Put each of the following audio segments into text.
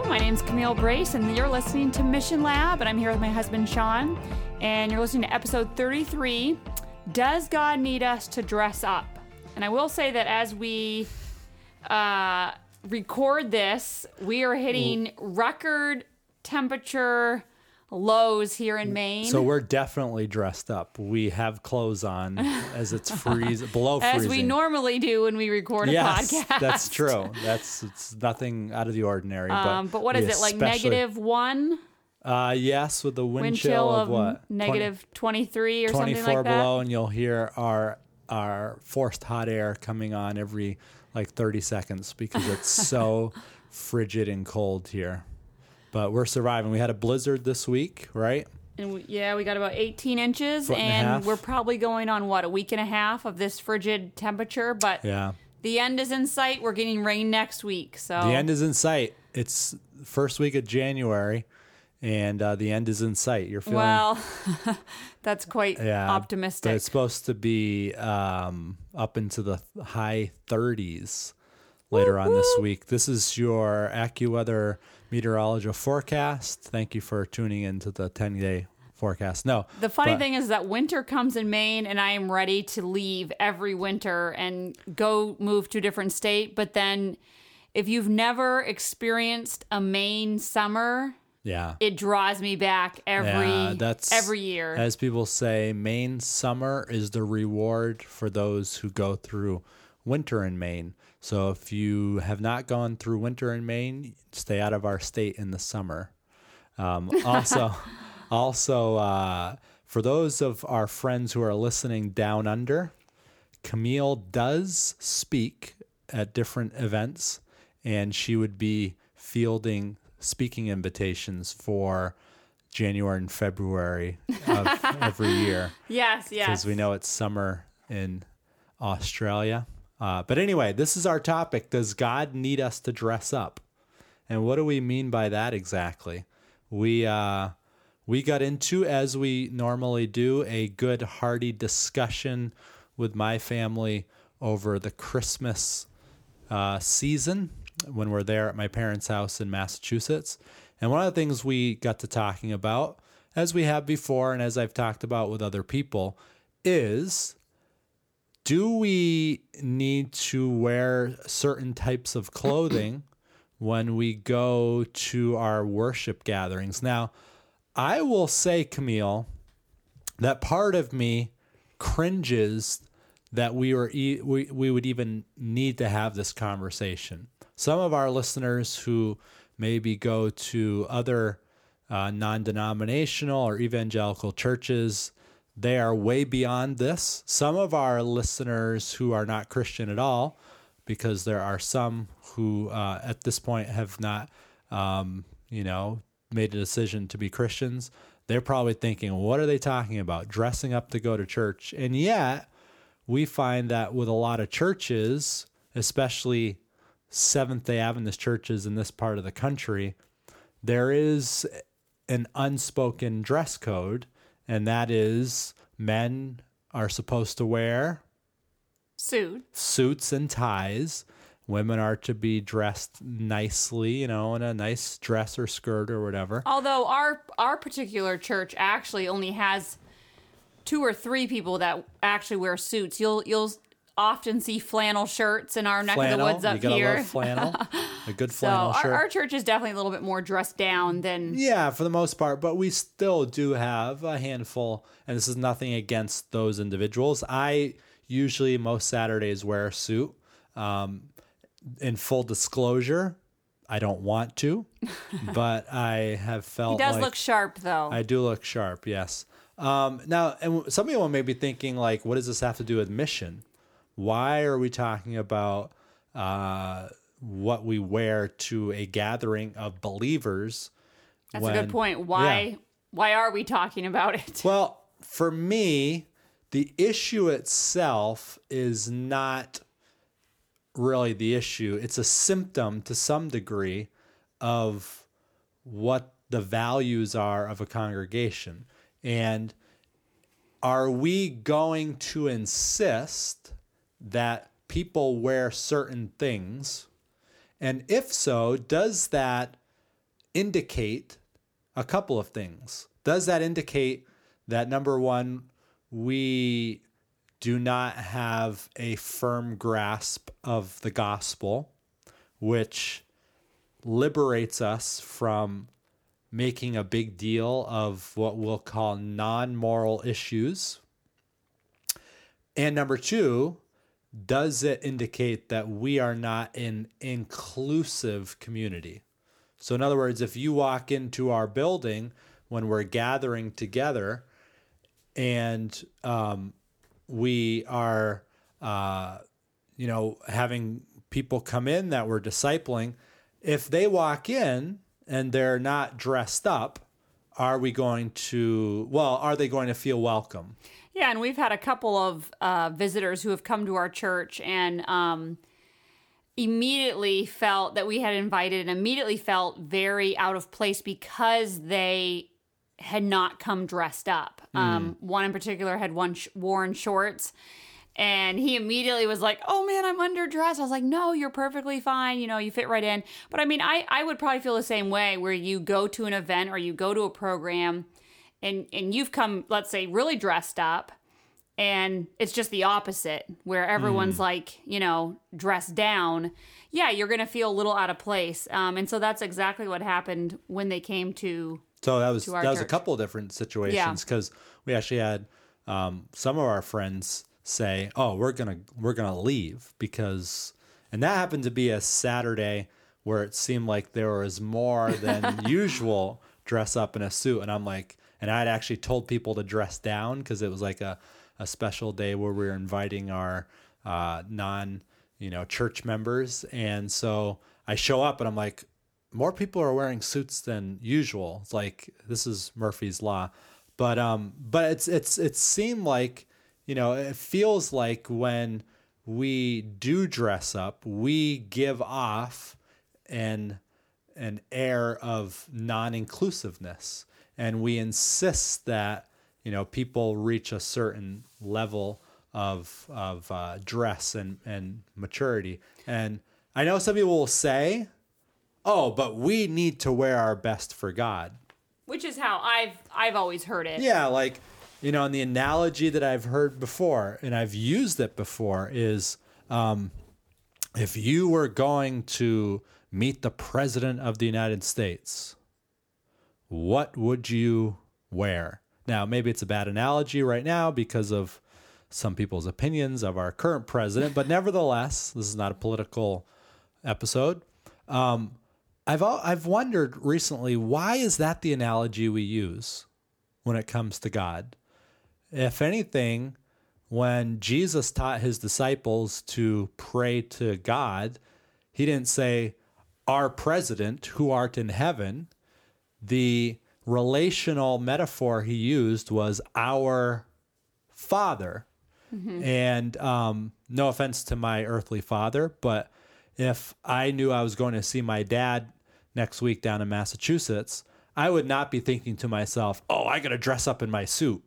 Hello, my name's Camille Brace, and you're listening to Mission Lab, and I'm here with my husband Sean, and you're listening to episode 33 Does God Need Us to Dress Up? And I will say that as we uh, record this, we are hitting record temperature lows here in Maine. So we're definitely dressed up. We have clothes on as it's freeze below as freezing. As we normally do when we record a yes, podcast. that's true. That's it's nothing out of the ordinary. Um, but but what is it like negative one? Uh, yes, with the wind, wind chill, chill of, what negative 23 or 20 something 24 like that. below, and you'll hear our our forced hot air coming on every like 30 seconds because it's so frigid and cold here. But we're surviving. We had a blizzard this week, right? And we, yeah, we got about 18 inches, and and, we're probably going on what a week and a half of this frigid temperature. But Yeah. the end is in sight. We're getting rain next week, so The end is in sight. It's first week of January, and uh, the end is in sight. You're feeling well, that's quite yeah, optimistic. It's supposed to be um, up into the high 30s later on this week. This is your AccuWeather meteorology forecast. Thank you for tuning into the 10 day forecast. No, The funny but- thing is that winter comes in Maine, and I am ready to leave every winter and go move to a different state. But then, if you've never experienced a Maine summer, yeah. it draws me back every Yeah, that's every year. As people say, Maine summer is the reward for those who go through winter in Maine. So if you have not gone through winter in Maine, stay out of our state in the summer. Um, also, also uh, for those of our friends who are listening down under, Camille does speak at different events, and she would be fielding speaking invitations for January and February of every year yes, yes. because we know it's summer in Australia. Uh, but anyway, this is our topic. Does God need us to dress up? And what do we mean by that exactly? We uh, we got into, as we normally do, a good hearty discussion with my family over the Christmas uh, season when we're there at my parents' house in Massachusetts. And one of the things we got to talking about, as we have before, and as I've talked about with other people, is do we need to wear certain types of clothing when we go to our worship gatherings? Now, I will say, Camille, that part of me cringes that we were e- we, we would even need to have this conversation. Some of our listeners who maybe go to other uh, non-denominational or evangelical churches, they are way beyond this. Some of our listeners who are not Christian at all, because there are some who uh, at this point have not, um, you know, made a decision to be Christians. They're probably thinking, what are they talking about? Dressing up to go to church. And yet, we find that with a lot of churches, especially Seventh day Adventist churches in this part of the country, there is an unspoken dress code, and that is men are supposed to wear Suit. suits and ties. Women are to be dressed nicely, you know, in a nice dress or skirt or whatever. Although our our particular church actually only has two or three people that actually wear suits. You'll you'll often see flannel shirts in our neck of the woods up you here. love flannel, a good so flannel our, shirt. our church is definitely a little bit more dressed down than Yeah, for the most part, but we still do have a handful, and this is nothing against those individuals. I usually most Saturdays wear a suit. Um, in full disclosure, I don't want to, but I have felt. he does like look sharp though. I do look sharp. Yes. Um, now, and some people may be thinking, like, what does this have to do with mission? Why are we talking about uh, what we wear to a gathering of believers That's a good point. Why Yeah. why are we talking about it? Well, for me, the issue itself is not really the issue. It's a symptom to some degree of what the values are of a congregation. And are we going to insist that people wear certain things? And if so, does that indicate a couple of things? Does that indicate that number one, we do not have a firm grasp of the gospel, which liberates us from making a big deal of what we'll call non moral issues? And number two, does it indicate that we are not an inclusive community? So, in other words, if you walk into our building when we're gathering together and um, we are, uh, you know, having people come in that we're discipling, if they walk in and they're not dressed up, are we going to, well, are they going to feel welcome? Yeah, and we've had a couple of uh, visitors who have come to our church and um, immediately felt that we had invited and immediately felt very out of place because they had not come dressed up. Um, one in particular had one sh- worn shorts. And he immediately was like, "Oh man, I'm underdressed." I was like, "No, you're perfectly fine. You know, you fit right in." But I mean, I I would probably feel the same way where you go to an event or you go to a program, and and you've come, let's say, really dressed up, and it's just the opposite where everyone's like, you know, dressed down. Yeah, you're gonna feel a little out of place. Um, and so that's exactly what happened when they came to So that was that was a couple of different situations because we actually had um, some of our friends say, "Oh, we're gonna we're gonna leave because," and that happened to be a Saturday where it seemed like there was more than usual dress up in a suit, and I'm like, and I had actually told people to dress down because it was like a a special day where we were inviting our uh, non you know church members, and so I show up and I'm like, more people are wearing suits than usual. It's like this is Murphy's law, but um, but it's it's it seemed like you know it feels like when we do dress up, we give off an an air of non-inclusiveness, and we insist that you know people reach a certain level of of uh, dress and and maturity. And I know some people will say, "Oh, but we need to wear our best for God." which is how I've I've always heard it. Yeah, like you know, and the analogy that I've heard before, and I've used it before, is um, if you were going to meet the president of the United States, what would you wear? Now, maybe it's a bad analogy right now because of some people's opinions of our current president, but nevertheless, this is not a political episode. Um, I've I've wondered recently why is that the analogy we use when it comes to God? If anything, when Jesus taught his disciples to pray to God, he didn't say, Our president, who art in heaven. The relational metaphor he used was our father. And um, no offense to my earthly father, but if I knew I was going to see my dad next week down in Massachusetts, I would not be thinking to myself, oh, I got to dress up in my suit.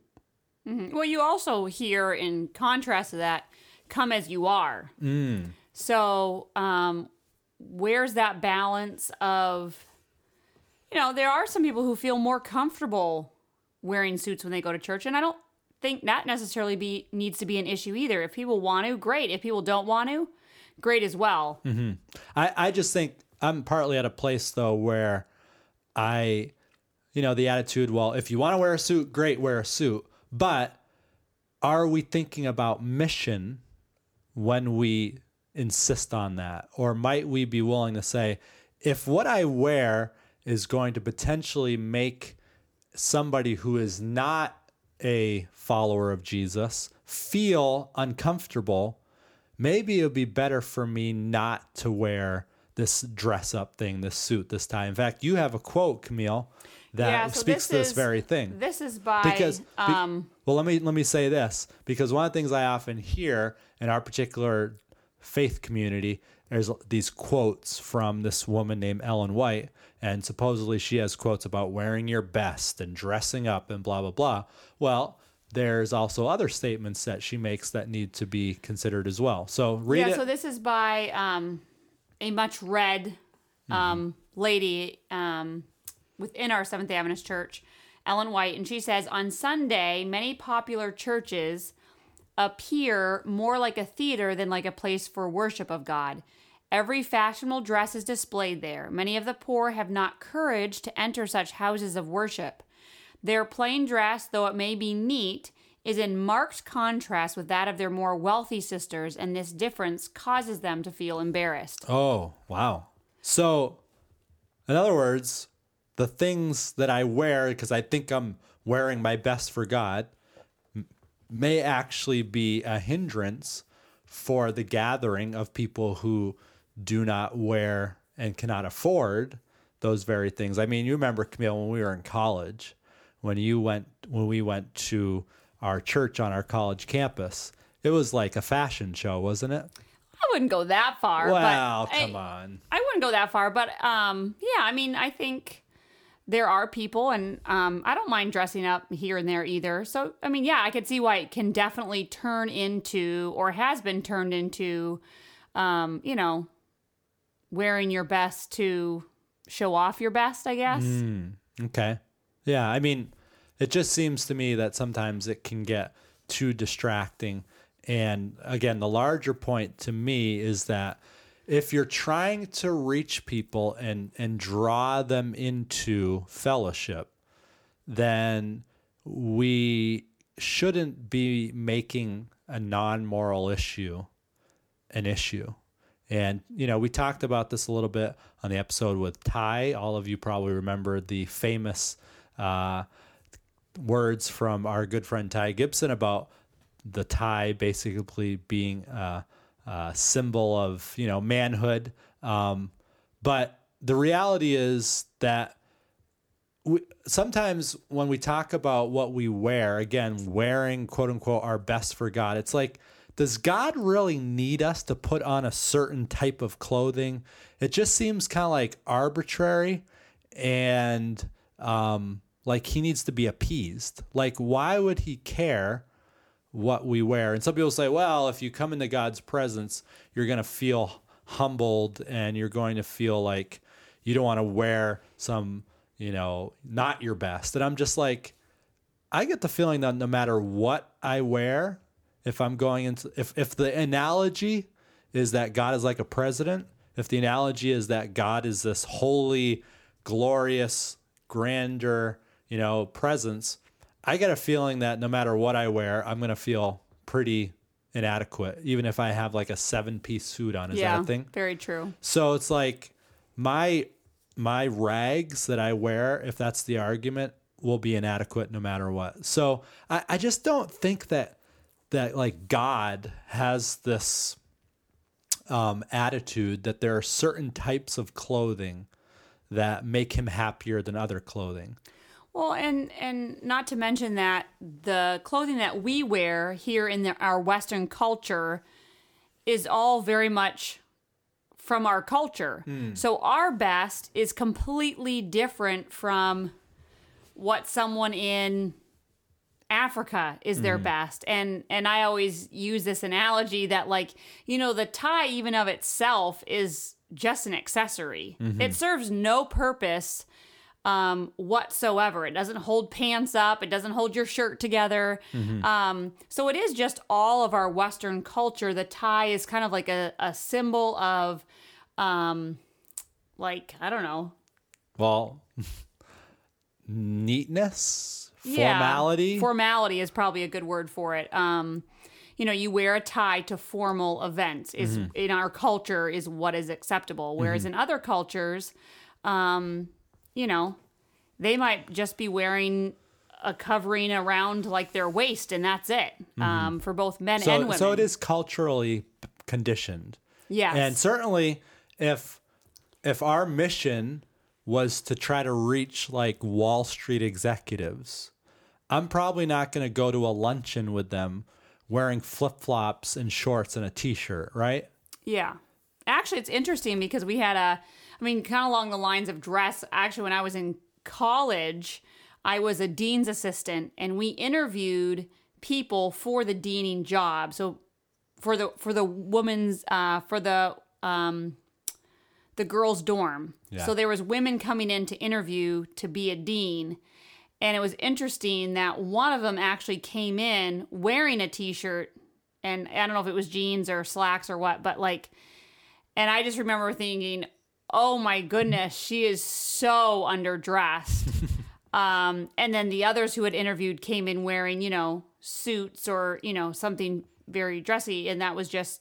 Well, you also hear, in contrast to that, come as you are. So, um, where's that balance of, you know, there are some people who feel more comfortable wearing suits when they go to church, and I don't think that necessarily be needs to be an issue either. If people want to, great. If people don't want to, great as well. Mm-hmm. I, I just think I'm partly at a place though where I, you know, the attitude, well, if you want to wear a suit, great, wear a suit. But are we thinking about mission when we insist on that? Or might we be willing to say, if what I wear is going to potentially make somebody who is not a follower of Jesus feel uncomfortable, maybe it would be better for me not to wear this dress up thing, this suit, this tie. In fact, you have a quote, Camille, that Yeah, so speaks this to this is- very thing. This is by because be- um, well, let me let me say this because one of the things I often hear in our particular faith community there's these quotes from this woman named Ellen White, and supposedly she has quotes about wearing your best and dressing up and blah blah blah. Well, there's also other statements that she makes that need to be considered as well. So read yeah. it. So this is by um, a much read um, lady um, within our Seventh Day Adventist Church, Ellen White, and she says on Sunday many popular churches appear more like a theater than like a place for worship of God. Every fashionable dress is displayed there. Many of the poor have not courage to enter such houses of worship. Their plain dress, though it may be neat, is in marked contrast with that of their more wealthy sisters, and this difference causes them to feel embarrassed. Oh, wow. So, in other words, the things that I wear because I think I'm wearing my best for God may actually be a hindrance for the gathering of people who do not wear and cannot afford those very things. I mean, you remember Camille when we were in college, when you went when we went to our church on our college campus. It was like a fashion show, wasn't it? I wouldn't go that far. Well, come I, on. I wouldn't go that far, but um, yeah, I mean, I think there are people, and um, I don't mind dressing up here and there either. So, I mean, yeah, I could see why it can definitely turn into, or has been turned into, um, you know, wearing your best to show off your best, I guess. Okay. Yeah, I mean, it just seems to me that sometimes it can get too distracting. And again, the larger point to me is that if you're trying to reach people and and draw them into fellowship, then we shouldn't be making a non-moral issue an issue. And, you know, we talked about this a little bit on the episode with Ty. All of you probably remember the famous uh, words from our good friend Ty Gibson about the tie basically being a, a symbol of, you know, manhood. Um, but the reality is that we, sometimes when we talk about what we wear, again, wearing quote unquote our best for God, it's like, does God really need us to put on a certain type of clothing? It just seems kind of like arbitrary and um, like he needs to be appeased. Like, why would he care what we wear? And some people say, well, if you come into God's presence, you're going to feel humbled and you're going to feel like you don't want to wear some, you know, not your best. And I'm just like, I get the feeling that no matter what I wear, if I'm going into if if the analogy is that God is like a president, if the analogy is that God is this holy, glorious, grander, you know, presence, I get a feeling that no matter what I wear, I'm gonna feel pretty inadequate, even if I have like a seven piece suit on. Is yeah, that a thing? very true. So it's like my my rags that I wear, if that's the argument, will be inadequate no matter what. So I, I just don't think that that like God has this um, attitude that there are certain types of clothing that make him happier than other clothing. Well, and and not to mention that the clothing that we wear here in the, our Western culture is all very much from our culture. Hmm. So our best is completely different from what someone in Africa is their hmm. best. And and I always use this analogy that like, you know, the tie even of itself is just an accessory. Mm-hmm. It serves no purpose um, whatsoever. It doesn't hold pants up. It doesn't hold your shirt together. Um, so it is just all of our Western culture. The tie is kind of like a, a symbol of, um, like I don't know, Well, neatness, Yeah, formality. formality is probably a good word for it. Um, you know, you wear a tie to formal events. Is Mm-hmm. in our culture is what is acceptable. Whereas in other cultures, um, you know, they might just be wearing a covering around like their waist, and that's it. Um, for both men and Mm-hmm. women. so it is culturally conditioned. Yes. And certainly, if if our mission was to try to reach like Wall Street executives, I'm probably not going to go to a luncheon with them wearing flip flops and shorts and a t shirt, right? Yeah. Actually, it's interesting because we had a, I mean, kind of along the lines of dress. Actually, when I was in college, I was a dean's assistant and we interviewed people for the deaning job. So for the for the woman's uh for the um the girls dorm. Yeah. So there was women coming in to interview to be a dean. And it was interesting that one of them actually came in wearing a t-shirt and I don't know if it was jeans or slacks or what, but like and I just remember thinking, "Oh my goodness, she is so underdressed." um, and then the others who had interviewed came in wearing, you know, suits or you know something very dressy, and that was just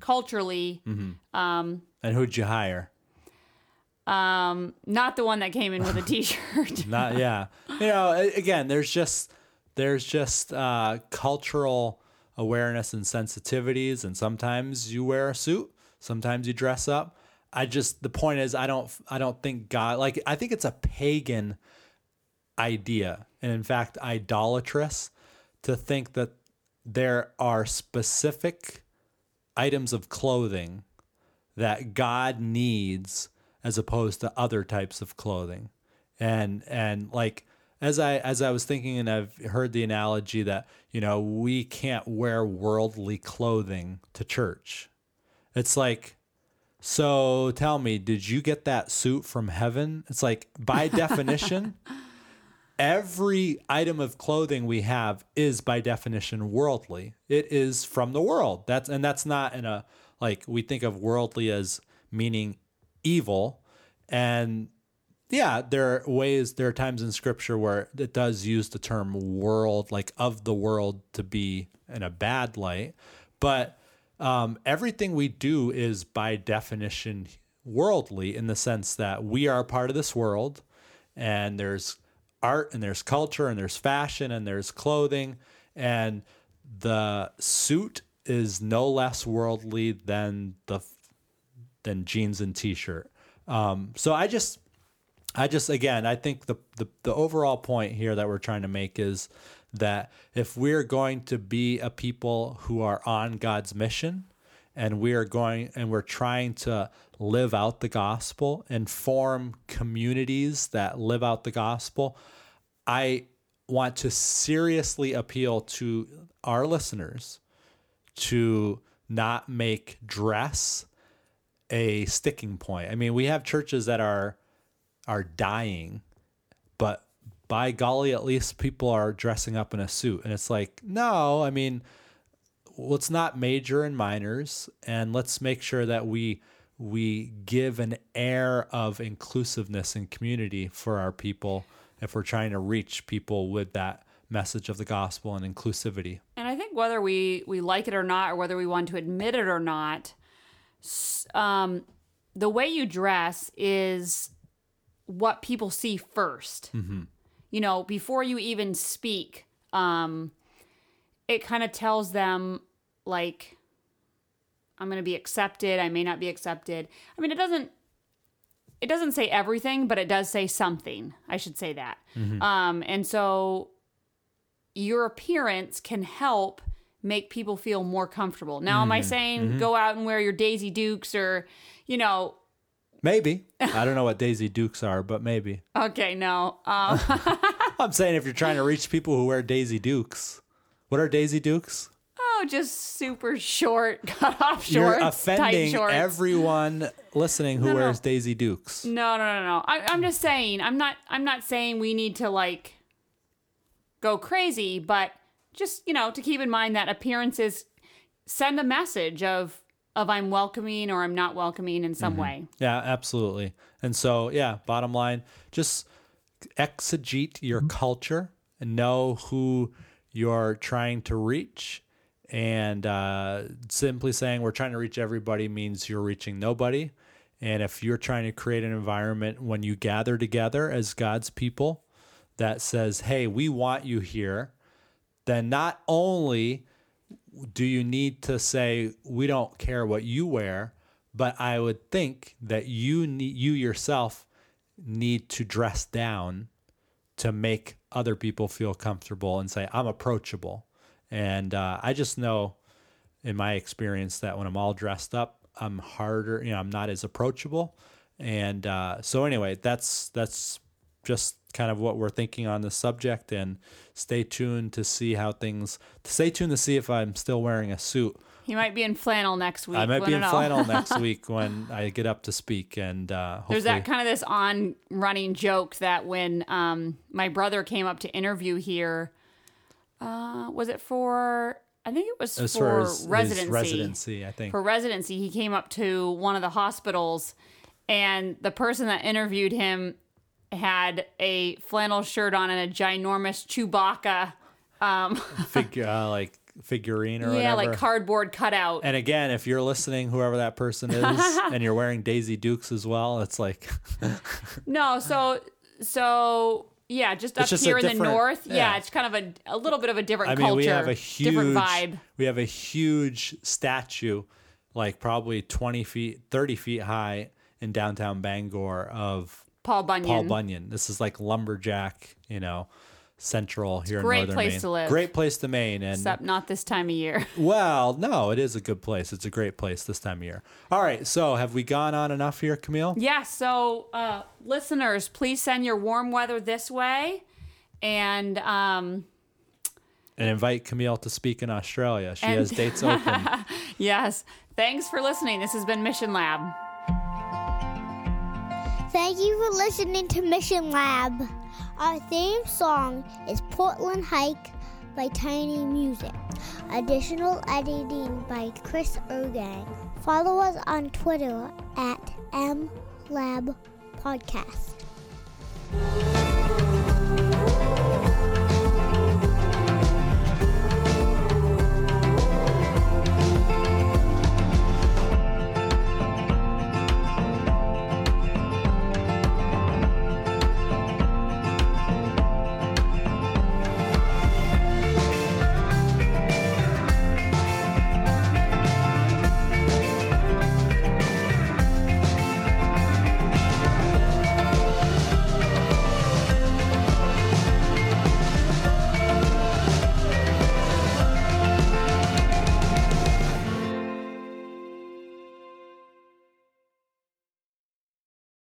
culturally And who'd you hire? um, not the one that came in with a t-shirt. Not yeah. You know, again, there's just there's just uh, cultural awareness and sensitivities, and sometimes you wear a suit, sometimes you dress up. I just the point is, I don't I don't think God like I think it's a pagan idea, and in fact, idolatrous to think that there are specific items of clothing that God needs as opposed to other types of clothing. And and like as I as I was thinking and I've heard the analogy that, you know, we can't wear worldly clothing to church. It's like so tell me, did you get that suit from heaven? It's like by definition every item of clothing we have is by definition worldly. It is from the world. That's and that's not in a like we think of worldly as meaning evil. And yeah, there are ways there are times in scripture where it does use the term world, like of the world to be in a bad light. But um, everything we do is by definition worldly in the sense that we are part of this world and there's art and there's culture and there's fashion and there's clothing. And the suit is no less worldly than the than jeans and t-shirt. Um, so i just i just again i think the, the the overall point here that we're trying to make is that if we're going to be a people who are on god's mission and we are going and we're trying to live out the gospel and form communities that live out the gospel i want to seriously appeal to our listeners to not make dress a sticking point. I mean, we have churches that are are dying, by golly, at least people are dressing up in a suit. And it's like, no, I mean, let's not major in minors and let's make sure that we we give an air of inclusiveness and community for our people if we're trying to reach people with that message of the gospel and inclusivity. And I think whether we we like it or not, or whether we want to admit it or not, um, the way you dress is what people see 1st You know, before you even speak, um, it kind of tells them like, I'm going to be accepted. I may not be accepted. I mean, it doesn't. It doesn't say everything, but it does say something. I should say that. Um, and so your appearance can help make people feel more comfortable. Now, am I saying go out and wear your Daisy Dukes or, you know, Maybe. I don't know what Daisy Dukes are, but maybe. okay, no. Um, I'm saying if you're trying to reach people who wear Daisy Dukes. What are Daisy Dukes? oh, just super short, cut off shorts. You're offending shorts. everyone listening who No, no. wears Daisy Dukes. No, no, no, no. I, I'm just saying. I'm not. I'm not saying we need to like go crazy, but just you know to keep in mind that appearances send a message of of I'm welcoming or I'm not welcoming in Mm-hmm. some way. Yeah, absolutely. And so, yeah, bottom line, just exegete your culture and know who you're trying to reach. And uh, simply saying we're trying to reach everybody means you're reaching nobody. And if you're trying to create an environment when you gather together as God's people that says, hey, we want you here, then not only do you need to say we don't care what you wear but I would think that you need you yourself need to dress down to make other people feel comfortable and say I'm approachable. And uh, I just know in my experience that when I'm all dressed up, I'm harder. You know, I'm not as approachable. And uh, so anyway, that's that's just kind of what we're thinking on the subject. And stay tuned to see how things. Stay tuned to see if I'm still wearing a suit. You might be in flannel next week. I might be in flannel next week when I get up to speak. And uh, hopefully, There's that kind of this on running joke that when um, my brother came up to interview here, uh, was it for? I think it was as for far as his residency. residency, I think. For residency, he came up to one of the hospitals, and the person that interviewed him had a flannel shirt on and a ginormous Chewbacca, um, figure uh, like figurine or yeah, whatever. like cardboard cutout. and again, if you're listening, whoever that person is, and you're wearing Daisy Dukes as well, it's like No, so so yeah, just up just here in the north. Yeah. yeah. it's kind of a a little bit of a different I mean, culture, we have a huge different vibe. We have a huge statue, like probably 20 feet, 30 feet high in downtown Bangor of Paul Bunyan. Paul Bunyan. This is like lumberjack, you know, central here in great northern place Maine. to live. Great place to Maine, and Except not this time of year. well, no, it is a good place. It's a great place this time of year. All right, so have we gone on enough here, Camille? yeah, so uh, listeners, please send your warm weather this way. And um, And invite Camille to speak in Australia. She And- has dates open. yes, thanks for listening. This has been Mission Lab. Thank you for listening to Mission Lab. Our theme song is Portland Hike by Tiny Music. Additional editing by Chris Ergang. Follow us on Twitter at MLab Podcast.